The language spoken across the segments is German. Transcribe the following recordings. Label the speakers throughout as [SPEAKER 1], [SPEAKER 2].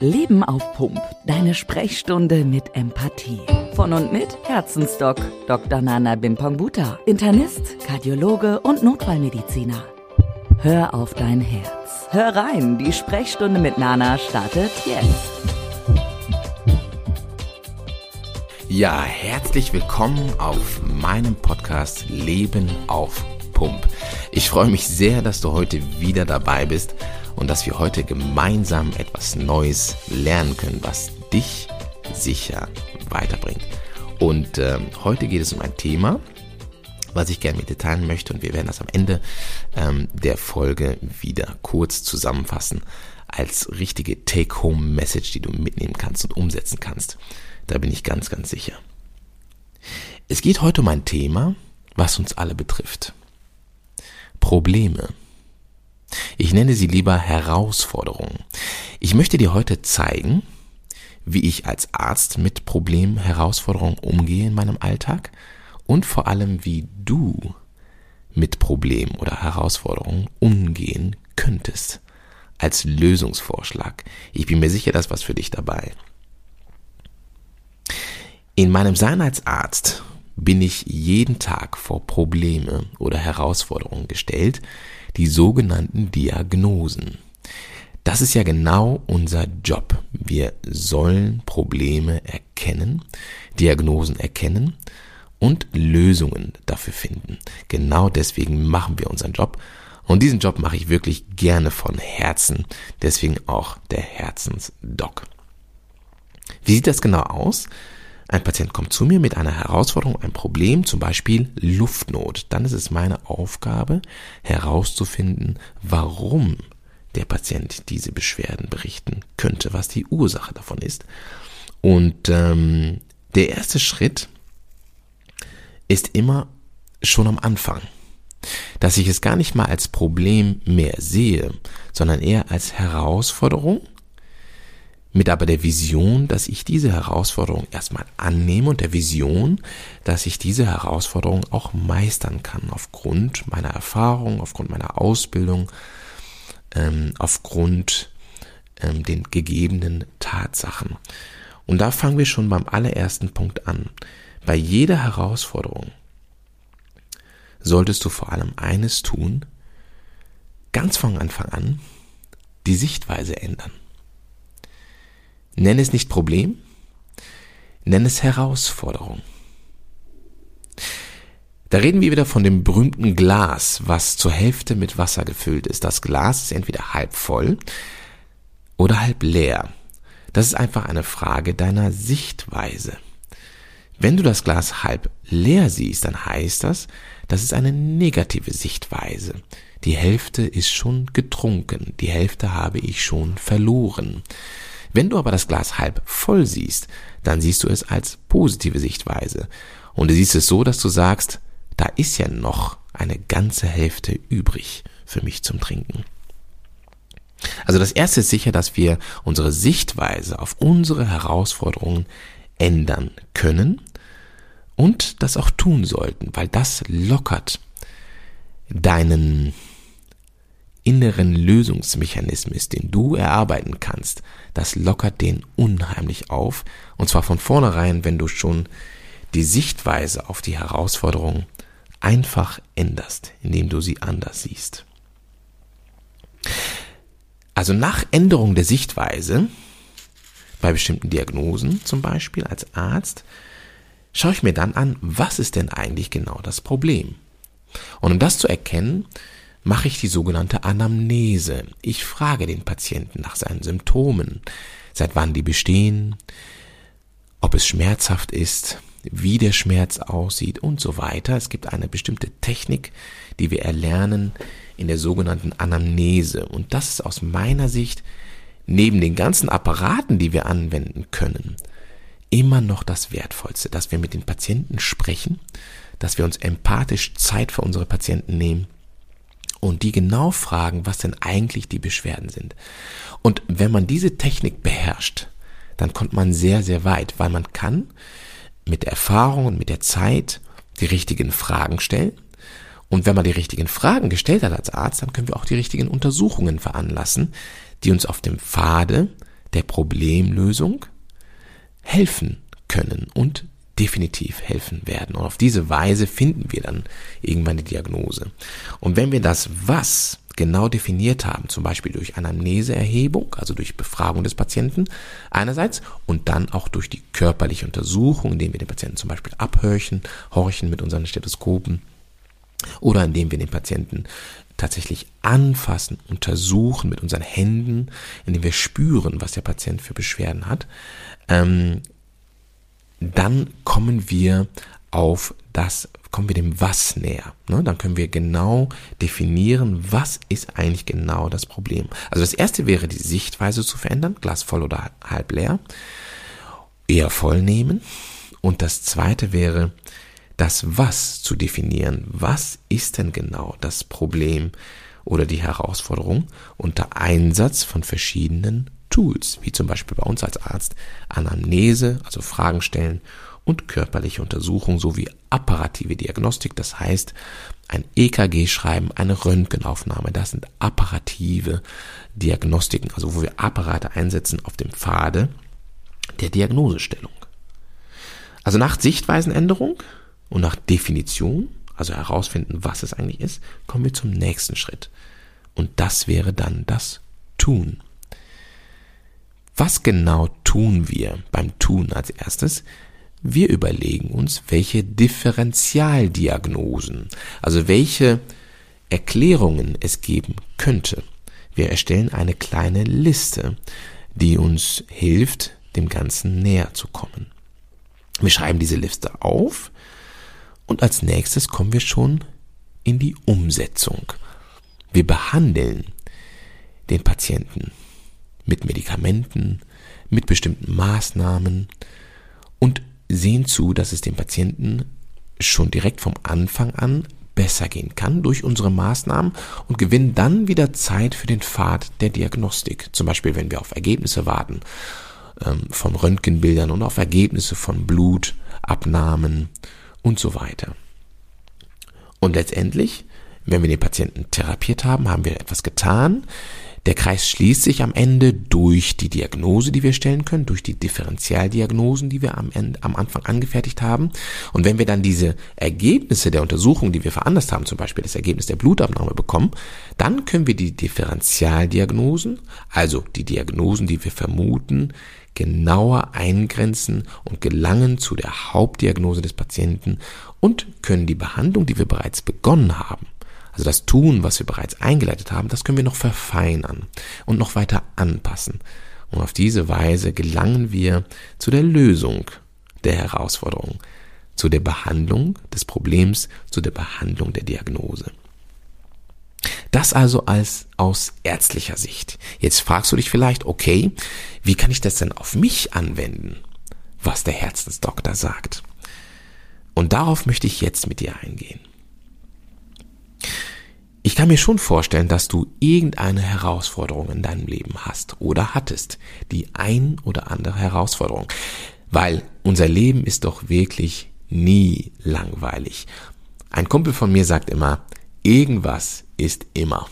[SPEAKER 1] Leben auf Pump. Deine Sprechstunde mit Empathie. Von und mit Herzensdoc Dr. Nana Bimpangbuta, Internist, Kardiologe und Notfallmediziner. Hör auf dein Herz. Hör rein, die Sprechstunde mit Nana startet jetzt.
[SPEAKER 2] Ja, herzlich willkommen auf meinem Podcast Leben auf Pump. Ich freue mich sehr, dass du heute wieder dabei bist und dass wir heute gemeinsam etwas Neues lernen können, was dich sicher weiterbringt. Und äh, heute geht es um ein Thema, was ich gerne mit dir teilen möchte und wir werden das am Ende ähm, der Folge wieder kurz zusammenfassen als richtige Take-Home-Message, die du mitnehmen kannst und umsetzen kannst. Da bin ich ganz, ganz sicher. Es geht heute um ein Thema, was uns alle betrifft. Probleme. Ich nenne sie lieber Herausforderungen. Ich möchte dir heute zeigen, wie ich als Arzt mit Problemen, Herausforderungen umgehe in meinem Alltag und vor allem, wie du mit Problemen oder Herausforderungen umgehen könntest. Als Lösungsvorschlag. Ich bin mir sicher, dass was für dich dabei. In meinem Sein als Arzt bin ich jeden Tag vor Probleme oder Herausforderungen gestellt, die sogenannten Diagnosen. Das ist ja genau unser Job. Wir sollen Probleme erkennen, Diagnosen erkennen und Lösungen dafür finden. Genau deswegen machen wir unseren Job. Und diesen Job mache ich wirklich gerne von Herzen. Deswegen auch der Herzensdoc. Wie sieht das genau aus? Ein Patient kommt zu mir mit einer Herausforderung, ein Problem, zum Beispiel Luftnot. Dann ist es meine Aufgabe herauszufinden, warum der Patient diese Beschwerden berichten könnte, was die Ursache davon ist. Und ähm, der erste Schritt ist immer schon am Anfang, dass ich es gar nicht mal als Problem mehr sehe, sondern eher als Herausforderung mit aber der Vision, dass ich diese Herausforderung erstmal annehme und der Vision, dass ich diese Herausforderung auch meistern kann aufgrund meiner Erfahrung, aufgrund meiner Ausbildung, ähm, aufgrund ähm, den gegebenen Tatsachen. Und da fangen wir schon beim allerersten Punkt an. Bei jeder Herausforderung solltest du vor allem eines tun, ganz von Anfang an, die Sichtweise ändern. Nenn es nicht Problem, nenn es Herausforderung. Da reden wir wieder von dem berühmten Glas, was zur Hälfte mit Wasser gefüllt ist. Das Glas ist entweder halb voll oder halb leer. Das ist einfach eine Frage deiner Sichtweise. Wenn du das Glas halb leer siehst, dann heißt das, das ist eine negative Sichtweise. Die Hälfte ist schon getrunken, die Hälfte habe ich schon verloren. Wenn du aber das Glas halb voll siehst, dann siehst du es als positive Sichtweise. Und du siehst es so, dass du sagst, da ist ja noch eine ganze Hälfte übrig für mich zum Trinken. Also das erste ist sicher, dass wir unsere Sichtweise auf unsere Herausforderungen ändern können und das auch tun sollten, weil das lockert deinen inneren Lösungsmechanismus, den du erarbeiten kannst, das lockert den unheimlich auf. Und zwar von vornherein, wenn du schon die Sichtweise auf die Herausforderung einfach änderst, indem du sie anders siehst. Also nach Änderung der Sichtweise, bei bestimmten Diagnosen zum Beispiel als Arzt, schaue ich mir dann an, was ist denn eigentlich genau das Problem? Und um das zu erkennen, mache ich die sogenannte Anamnese. Ich frage den Patienten nach seinen Symptomen, seit wann die bestehen, ob es schmerzhaft ist, wie der Schmerz aussieht und so weiter. Es gibt eine bestimmte Technik, die wir erlernen in der sogenannten Anamnese. Und das ist aus meiner Sicht neben den ganzen Apparaten, die wir anwenden können, immer noch das Wertvollste, dass wir mit den Patienten sprechen, dass wir uns empathisch Zeit für unsere Patienten nehmen und die genau fragen, was denn eigentlich die Beschwerden sind. Und wenn man diese Technik beherrscht, dann kommt man sehr, sehr weit, weil man kann mit der Erfahrung und mit der Zeit die richtigen Fragen stellen. Und wenn man die richtigen Fragen gestellt hat als Arzt, dann können wir auch die richtigen Untersuchungen veranlassen, die uns auf dem Pfade der Problemlösung helfen können und definitiv helfen werden. Und auf diese Weise finden wir dann irgendwann die Diagnose. Und wenn wir das Was genau definiert haben, zum Beispiel durch Anamneseerhebung, also durch Befragung des Patienten einerseits und dann auch durch die körperliche Untersuchung, indem wir den Patienten zum Beispiel abhorchen, horchen mit unseren Stethoskopen oder indem wir den Patienten tatsächlich anfassen, untersuchen mit unseren Händen, indem wir spüren, was der Patient für Beschwerden hat, ähm, dann kommen wir auf das, kommen wir dem Was näher. Ne? Dann können wir genau definieren, was ist eigentlich genau das Problem. Also das erste wäre die Sichtweise zu verändern, Glas voll oder halb leer, eher voll nehmen. Und das zweite wäre, das Was zu definieren. Was ist denn genau das Problem oder die Herausforderung unter Einsatz von verschiedenen Tools, wie zum Beispiel bei uns als Arzt Anamnese, also Fragen stellen und körperliche Untersuchung sowie apparative Diagnostik, das heißt ein EKG schreiben, eine Röntgenaufnahme, das sind apparative Diagnostiken, also wo wir Apparate einsetzen auf dem Pfade der Diagnosestellung. Also nach Sichtweisenänderung und nach Definition, also herausfinden, was es eigentlich ist, kommen wir zum nächsten Schritt. Und das wäre dann das Tun. Was genau tun wir beim Tun als erstes? Wir überlegen uns, welche Differentialdiagnosen, also welche Erklärungen es geben könnte. Wir erstellen eine kleine Liste, die uns hilft, dem Ganzen näher zu kommen. Wir schreiben diese Liste auf und als nächstes kommen wir schon in die Umsetzung. Wir behandeln den Patienten mit Medikamenten, mit bestimmten Maßnahmen und sehen zu, dass es dem Patienten schon direkt vom Anfang an besser gehen kann durch unsere Maßnahmen und gewinnen dann wieder Zeit für den Pfad der Diagnostik. Zum Beispiel, wenn wir auf Ergebnisse warten ähm, von Röntgenbildern und auf Ergebnisse von Blutabnahmen und so weiter. Und letztendlich, wenn wir den Patienten therapiert haben, haben wir etwas getan. Der Kreis schließt sich am Ende durch die Diagnose, die wir stellen können, durch die Differentialdiagnosen, die wir am, Ende, am Anfang angefertigt haben. Und wenn wir dann diese Ergebnisse der Untersuchung, die wir veranlasst haben, zum Beispiel das Ergebnis der Blutabnahme bekommen, dann können wir die Differentialdiagnosen, also die Diagnosen, die wir vermuten, genauer eingrenzen und gelangen zu der Hauptdiagnose des Patienten und können die Behandlung, die wir bereits begonnen haben, also das Tun, was wir bereits eingeleitet haben, das können wir noch verfeinern und noch weiter anpassen. Und auf diese Weise gelangen wir zu der Lösung der Herausforderung, zu der Behandlung des Problems, zu der Behandlung der Diagnose. Das also als aus ärztlicher Sicht. Jetzt fragst du dich vielleicht, okay, wie kann ich das denn auf mich anwenden, was der Herzensdoktor sagt? Und darauf möchte ich jetzt mit dir eingehen. Ich kann mir schon vorstellen, dass du irgendeine Herausforderung in deinem Leben hast oder hattest. Die ein oder andere Herausforderung. Weil unser Leben ist doch wirklich nie langweilig. Ein Kumpel von mir sagt immer, irgendwas ist immer.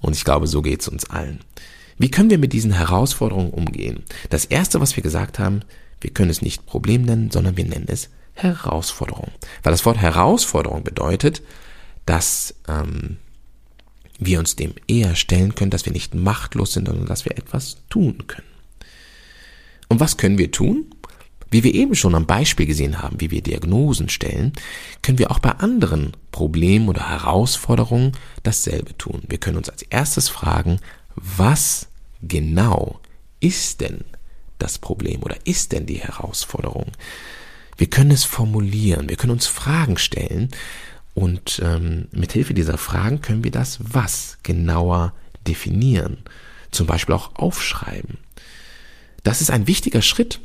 [SPEAKER 2] Und ich glaube, so geht's uns allen. Wie können wir mit diesen Herausforderungen umgehen? Das erste, was wir gesagt haben, wir können es nicht Problem nennen, sondern wir nennen es Herausforderung. Weil das Wort Herausforderung bedeutet, dass ähm, wir uns dem eher stellen können, dass wir nicht machtlos sind, sondern dass wir etwas tun können. Und was können wir tun? Wie wir eben schon am Beispiel gesehen haben, wie wir Diagnosen stellen, können wir auch bei anderen Problemen oder Herausforderungen dasselbe tun. Wir können uns als erstes fragen, was genau ist denn das Problem oder ist denn die Herausforderung? Wir können es formulieren, wir können uns Fragen stellen, und ähm, mit Hilfe dieser Fragen können wir das Was genauer definieren. Zum Beispiel auch aufschreiben. Das ist ein wichtiger Schritt,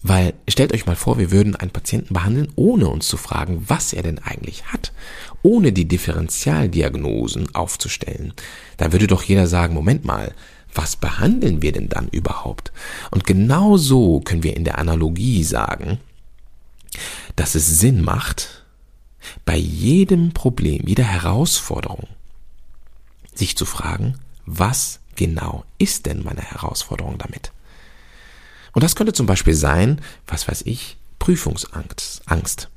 [SPEAKER 2] weil stellt euch mal vor, wir würden einen Patienten behandeln, ohne uns zu fragen, was er denn eigentlich hat, ohne die Differentialdiagnosen aufzustellen. Dann würde doch jeder sagen, Moment mal, was behandeln wir denn dann überhaupt? Und genau so können wir in der Analogie sagen, dass es Sinn macht, bei jedem Problem, jeder Herausforderung sich zu fragen, was genau ist denn meine Herausforderung damit? Und das könnte zum Beispiel sein, was weiß ich, Prüfungsangst. Angst.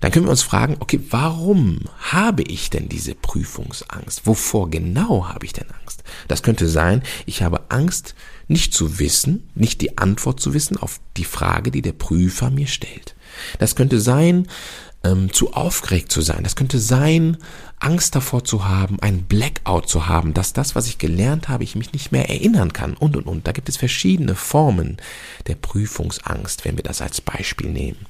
[SPEAKER 2] Dann können wir uns fragen, okay, warum habe ich denn diese Prüfungsangst? Wovor genau habe ich denn Angst? Das könnte sein, ich habe Angst, nicht zu wissen, nicht die Antwort zu wissen auf die Frage, die der Prüfer mir stellt. Das könnte sein, ähm, zu aufgeregt zu sein. Das könnte sein, Angst davor zu haben, ein Blackout zu haben, dass das, was ich gelernt habe, ich mich nicht mehr erinnern kann und und und. Da gibt es verschiedene Formen der Prüfungsangst, wenn wir das als Beispiel nehmen.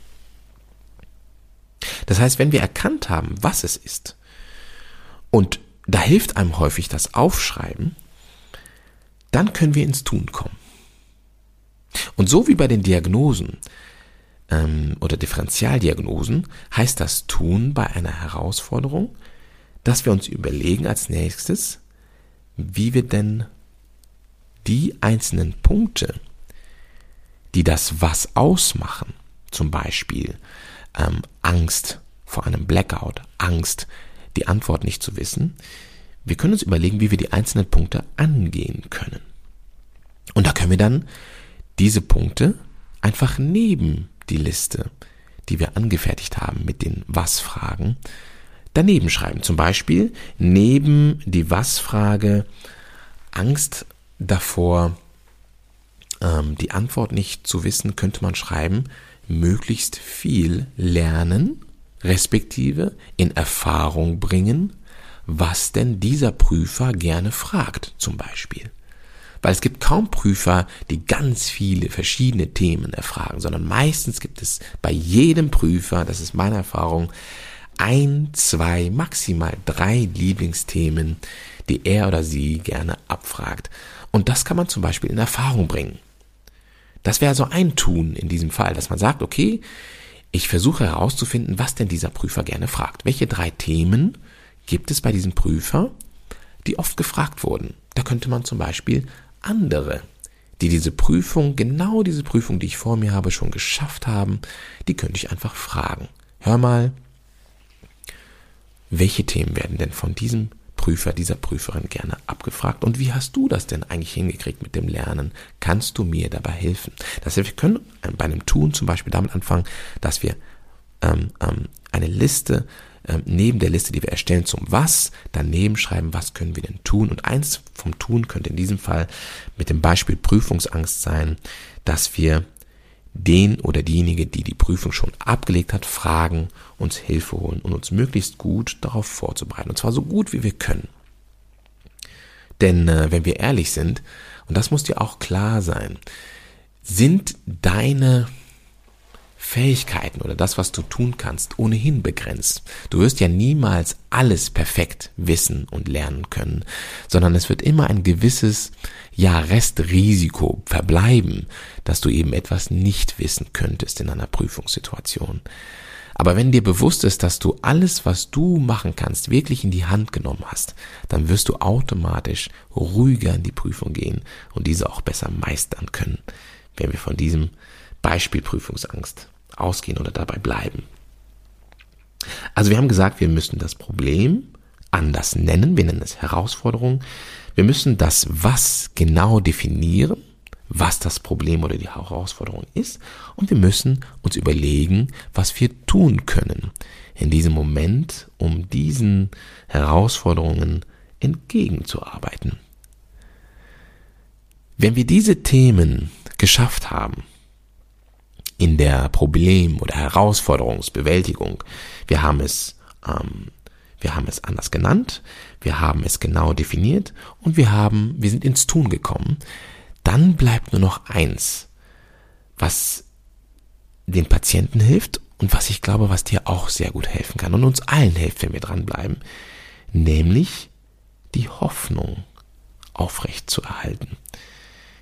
[SPEAKER 2] Das heißt, wenn wir erkannt haben, was es ist, und da hilft einem häufig das Aufschreiben, dann können wir ins Tun kommen. Und so wie bei den Diagnosen ähm, oder Differentialdiagnosen heißt das Tun bei einer Herausforderung, dass wir uns überlegen als nächstes, wie wir denn die einzelnen Punkte, die das Was ausmachen, zum Beispiel ähm, Angst vor einem Blackout, Angst, die Antwort nicht zu wissen, wir können uns überlegen, wie wir die einzelnen Punkte angehen können. Und da können wir dann diese Punkte einfach neben die Liste, die wir angefertigt haben mit den Was-Fragen, daneben schreiben. Zum Beispiel neben die Was-Frage Angst davor, ähm, die Antwort nicht zu wissen, könnte man schreiben, möglichst viel lernen, respektive in Erfahrung bringen, was denn dieser Prüfer gerne fragt, zum Beispiel. Weil es gibt kaum Prüfer, die ganz viele verschiedene Themen erfragen, sondern meistens gibt es bei jedem Prüfer, das ist meine Erfahrung, ein, zwei, maximal drei Lieblingsthemen, die er oder sie gerne abfragt. Und das kann man zum Beispiel in Erfahrung bringen. Das wäre so ein Tun in diesem Fall, dass man sagt, okay, ich versuche herauszufinden, was denn dieser Prüfer gerne fragt. Welche drei Themen gibt es bei diesem Prüfer, die oft gefragt wurden? Da könnte man zum Beispiel andere, die diese Prüfung, genau diese Prüfung, die ich vor mir habe, schon geschafft haben, die könnte ich einfach fragen. Hör mal, welche Themen werden denn von diesem Prüfer, dieser Prüferin gerne abgefragt und wie hast du das denn eigentlich hingekriegt mit dem Lernen? Kannst du mir dabei helfen? Das heißt, wir können bei einem Tun zum Beispiel damit anfangen, dass wir ähm, ähm, eine Liste ähm, neben der Liste, die wir erstellen zum Was, daneben schreiben, was können wir denn tun. Und eins vom Tun könnte in diesem Fall mit dem Beispiel Prüfungsangst sein, dass wir den oder diejenige, die die Prüfung schon abgelegt hat, fragen, uns Hilfe holen und uns möglichst gut darauf vorzubereiten. Und zwar so gut wie wir können. Denn äh, wenn wir ehrlich sind, und das muss dir auch klar sein, sind deine Fähigkeiten oder das, was du tun kannst, ohnehin begrenzt. Du wirst ja niemals alles perfekt wissen und lernen können, sondern es wird immer ein gewisses, ja, Restrisiko verbleiben, dass du eben etwas nicht wissen könntest in einer Prüfungssituation. Aber wenn dir bewusst ist, dass du alles, was du machen kannst, wirklich in die Hand genommen hast, dann wirst du automatisch ruhiger in die Prüfung gehen und diese auch besser meistern können, wenn wir von diesem Beispiel Prüfungsangst ausgehen oder dabei bleiben. Also wir haben gesagt, wir müssen das Problem anders nennen, wir nennen es Herausforderung. Wir müssen das Was genau definieren, was das Problem oder die Herausforderung ist und wir müssen uns überlegen, was wir tun können in diesem Moment, um diesen Herausforderungen entgegenzuarbeiten. Wenn wir diese Themen geschafft haben, in der Problem- oder Herausforderungsbewältigung. Wir haben es, ähm, wir haben es anders genannt, wir haben es genau definiert und wir haben, wir sind ins Tun gekommen. Dann bleibt nur noch eins, was den Patienten hilft und was ich glaube, was dir auch sehr gut helfen kann und uns allen hilft, wenn wir dranbleiben, nämlich die Hoffnung aufrecht zu erhalten.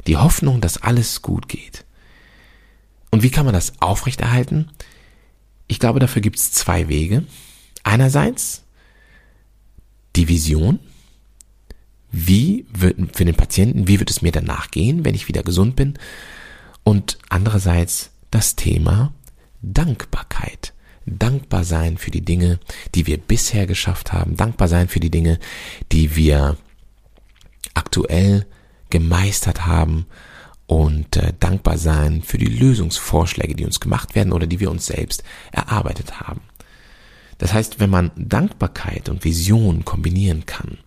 [SPEAKER 2] Die Hoffnung, dass alles gut geht. Und wie kann man das aufrechterhalten? Ich glaube, dafür gibt es zwei Wege. Einerseits die Vision. Wie wird für den Patienten, wie wird es mir danach gehen, wenn ich wieder gesund bin? Und andererseits das Thema Dankbarkeit. Dankbar sein für die Dinge, die wir bisher geschafft haben. Dankbar sein für die Dinge, die wir aktuell gemeistert haben und äh, dankbar sein für die Lösungsvorschläge, die uns gemacht werden oder die wir uns selbst erarbeitet haben. Das heißt, wenn man Dankbarkeit und Vision kombinieren kann,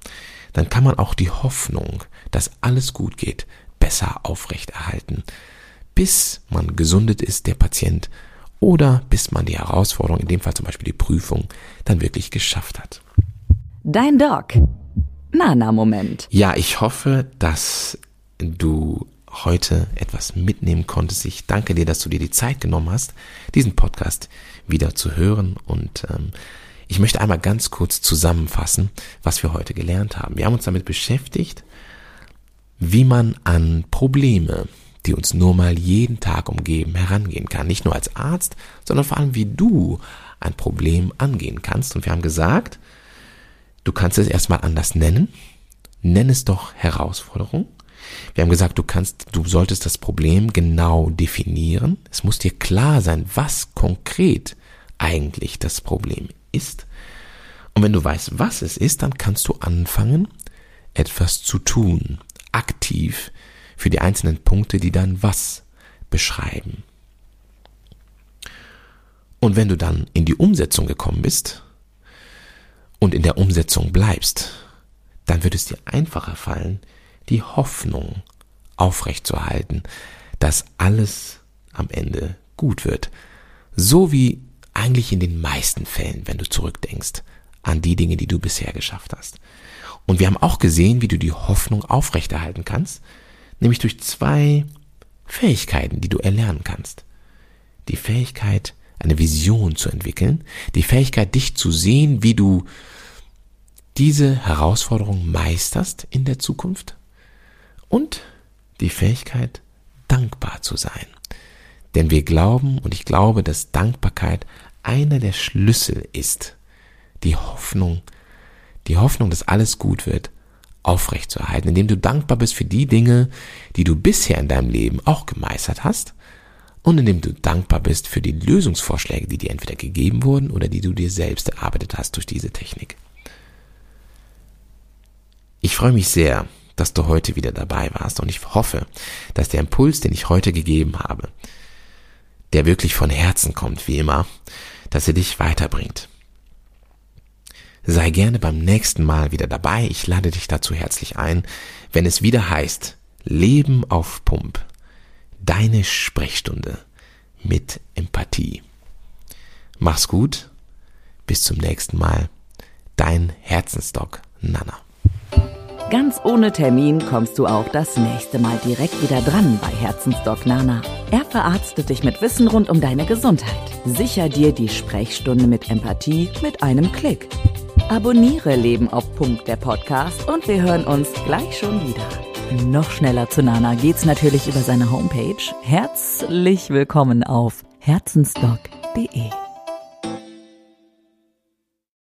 [SPEAKER 2] dann kann man auch die Hoffnung, dass alles gut geht, besser aufrechterhalten, bis man gesundet ist, der Patient, oder bis man die Herausforderung, in dem Fall zum Beispiel die Prüfung, dann wirklich geschafft hat.
[SPEAKER 1] Dein Doc. Nana-Moment.
[SPEAKER 2] Ja, ich hoffe, dass du heute etwas mitnehmen konntest. Ich danke dir, dass du dir die Zeit genommen hast, diesen Podcast wieder zu hören. Und ähm, ich möchte einmal ganz kurz zusammenfassen, was wir heute gelernt haben. Wir haben uns damit beschäftigt, wie man an Probleme, die uns nur mal jeden Tag umgeben, herangehen kann. Nicht nur als Arzt, sondern vor allem, wie du ein Problem angehen kannst. Und wir haben gesagt, du kannst es erstmal anders nennen. Nenn es doch Herausforderung. Wir haben gesagt, du kannst, du solltest das Problem genau definieren. Es muss dir klar sein, was konkret eigentlich das Problem ist. Und wenn du weißt, was es ist, dann kannst du anfangen, etwas zu tun, aktiv für die einzelnen Punkte, die dann was beschreiben. Und wenn du dann in die Umsetzung gekommen bist und in der Umsetzung bleibst, dann wird es dir einfacher fallen, die Hoffnung aufrechtzuerhalten, dass alles am Ende gut wird. So wie eigentlich in den meisten Fällen, wenn du zurückdenkst an die Dinge, die du bisher geschafft hast. Und wir haben auch gesehen, wie du die Hoffnung aufrechterhalten kannst, nämlich durch zwei Fähigkeiten, die du erlernen kannst. Die Fähigkeit, eine Vision zu entwickeln, die Fähigkeit, dich zu sehen, wie du diese Herausforderung meisterst in der Zukunft und die Fähigkeit, dankbar zu sein. Denn wir glauben und ich glaube, dass Dankbarkeit einer der Schlüssel ist, die Hoffnung, die Hoffnung, dass alles gut wird, aufrechtzuerhalten, indem du dankbar bist für die Dinge, die du bisher in deinem Leben auch gemeistert hast und indem du dankbar bist für die Lösungsvorschläge, die dir entweder gegeben wurden oder die du dir selbst erarbeitet hast durch diese Technik. Ich freue mich sehr, dass du heute wieder dabei warst und ich hoffe, dass der Impuls, den ich heute gegeben habe, der wirklich von Herzen kommt, wie immer, dass er dich weiterbringt. Sei gerne beim nächsten Mal wieder dabei. Ich lade dich dazu herzlich ein, wenn es wieder heißt Leben auf Pump. Deine Sprechstunde mit Empathie. Mach's gut. Bis zum nächsten Mal. Dein Herzensdoc Nana.
[SPEAKER 1] Ganz ohne Termin kommst du auch das nächste Mal direkt wieder dran bei Herzensdoc Nana. Er verarztet dich mit Wissen rund um deine Gesundheit. Sicher dir die Sprechstunde mit Empathie mit einem Klick. Abonniere Leben auf Punkt der Podcast und wir hören uns gleich schon wieder. Noch schneller zu Nana geht's natürlich über seine Homepage. Herzlich willkommen auf herzensdoc.de.